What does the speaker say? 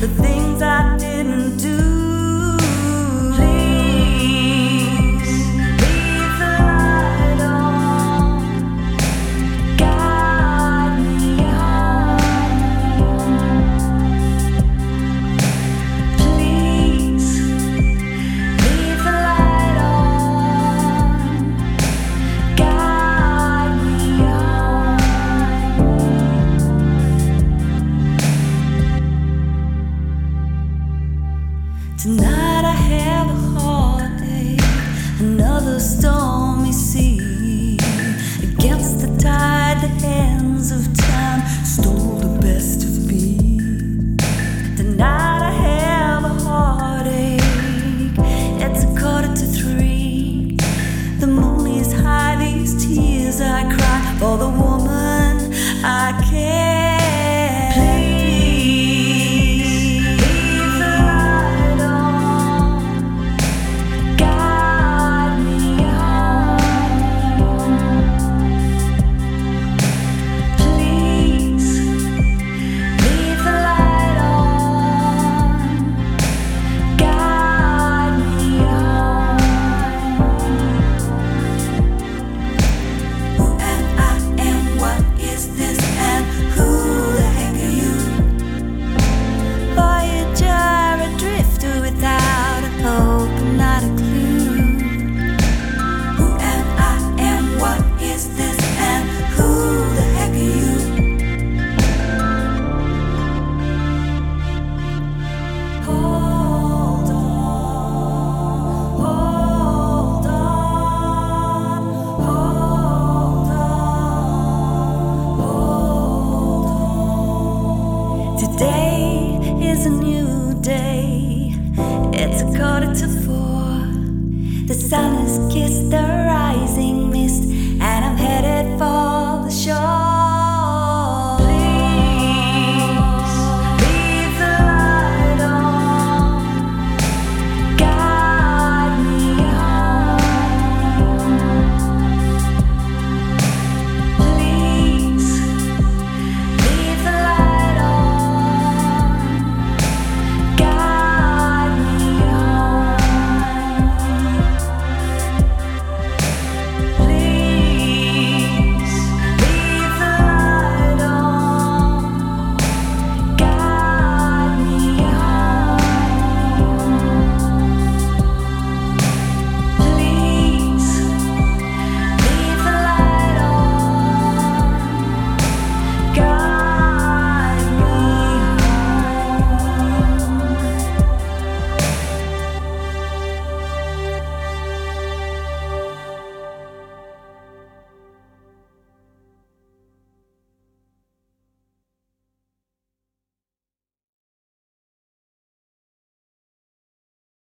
the things I did. Tonight I have a hard day, another stormy sea. Against the tide, the hands of It's a new day. It's a quarter to four. The sun has kissed the rising